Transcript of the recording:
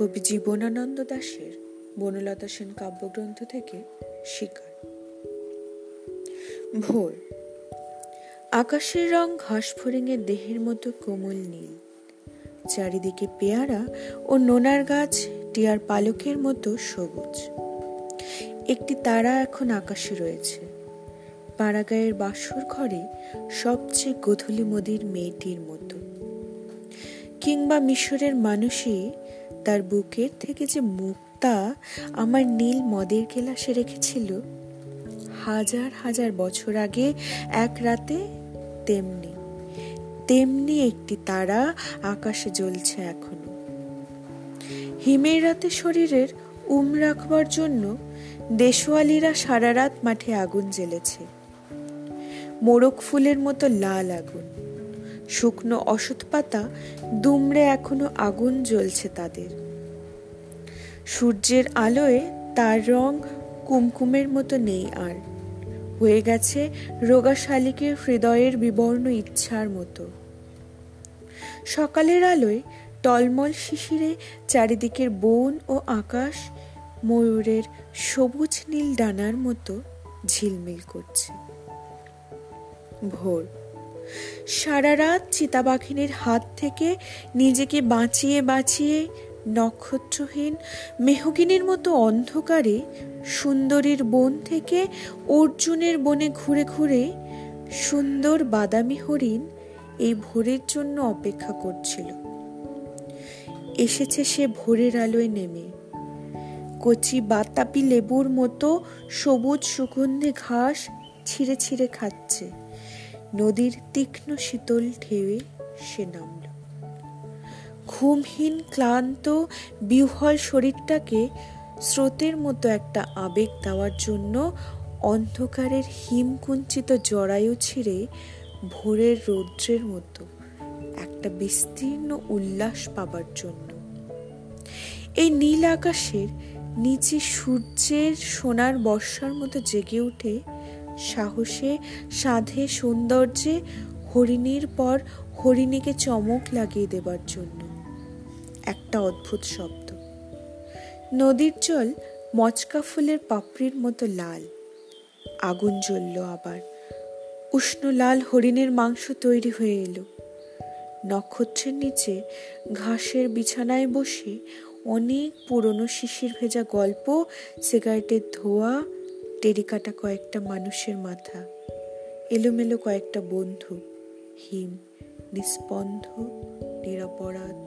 কবি জীবনানন্দ দাশের বনলতা সেন কাব্যগ্রন্থ থেকে শিকার। ভোর। আকাশের রং ঘাস ফড়িংয়ের দেহের মতো কোমল নীল। চারিদিকে পেয়ারা ও নোনার গাছ টিয়ার পালকের মতো সবুজ। একটি তারা এখন আকাশে রয়েছে। পাড়াগায়ের বাসর ঘরে সবচেয়ে গধুলি মদির মেয়েটির মতো। কিংবা মিশরের মানুষই তার বুকের থেকে যে মুক্তা আমার নীল মদের গেলাসে রেখেছিল, হাজার হাজার বছর আগে এক রাতে তেমনি তেমনি একটি তারা আকাশে জ্বলছে এখনও। হিমের রাতে শরীরের উম রাখবার জন্য দেশওয়ালিরা সারা রাত মাঠে আগুন জ্বেলেছে। মোরক ফুলের মতো লাল আগুন। শুকনো অসৎ পাতা দুমড়ে এখনও আগুন জ্বলছে তাদের। সূর্যের আলোয় তার রং কুমকুমের মতো নেই আর। হয়ে গেছে রোগা শালিকের হৃদয়ের বিবর্ণ ইচ্ছার মতো। সকালের আলোয় টলমল শিশিরে চারিদিকের বন ও আকাশ ময়ূরের সবুজ নীল ডানার মতো ঝিলমিল করছে। ভোর। সারা রাত চিতাবাঘিনীর হাত থেকে নিজেকে বাঁচিয়ে বাঁচিয়ে নক্ষত্রহীন মেহগিনীর মতো অন্ধকারে সুন্দরীর বন থেকে অর্জুনের বনে ঘুরে ঘুরে সুন্দর বাদামি হরিণ এই ভোরের জন্য অপেক্ষা করছিল। এসেছে সে ভোরের আলোয় নেমে। কচি বাতাপি লেবুর মতো সবুজ সুগন্ধে ঘাস ছিঁড়ে ছিঁড়ে খাচ্ছে। নদীর তীক্ষ্ণ শীতল ঢেউয়ে সে নামল। ঘুমহীন, ক্লান্ত, বিহ্বল শরীরটাকে স্রোতের মতো একটা আবেগ দেওয়ার জন্য অন্ধকারের হিমকুঞ্চিত জরায়ু ছিঁড়ে ভোরের রৌদ্রের মতো একটা বিস্তীর্ণ উল্লাস পাবার জন্য। এই নীল আকাশের নিচে সূর্যের সোনার বর্ষার মতো জেগে উঠে সাহসে, সাধে, সৌন্দর্যে হরিণীর পর হরিণীকে চমক লাগিয়ে দেবার জন্য। একটা অদ্ভুত শব্দ। নদীর জল মচকা ফুলের পাপড়ির মতো লাল। আগুন জ্বলল আবার। উষ্ণ লাল হরিণের মাংস তৈরি হয়ে এলো। নক্ষত্রের নিচে ঘাসের বিছানায় বসে অনেক পুরনো শিশির ভেজা গল্প, সিগারেটের ধোয়া টেরিকাটা কয়েকটা মানুষের মাথা এলোমেলো কয়েকটা বন্ধু হিম নিস্পন্ধ নিরপরাধ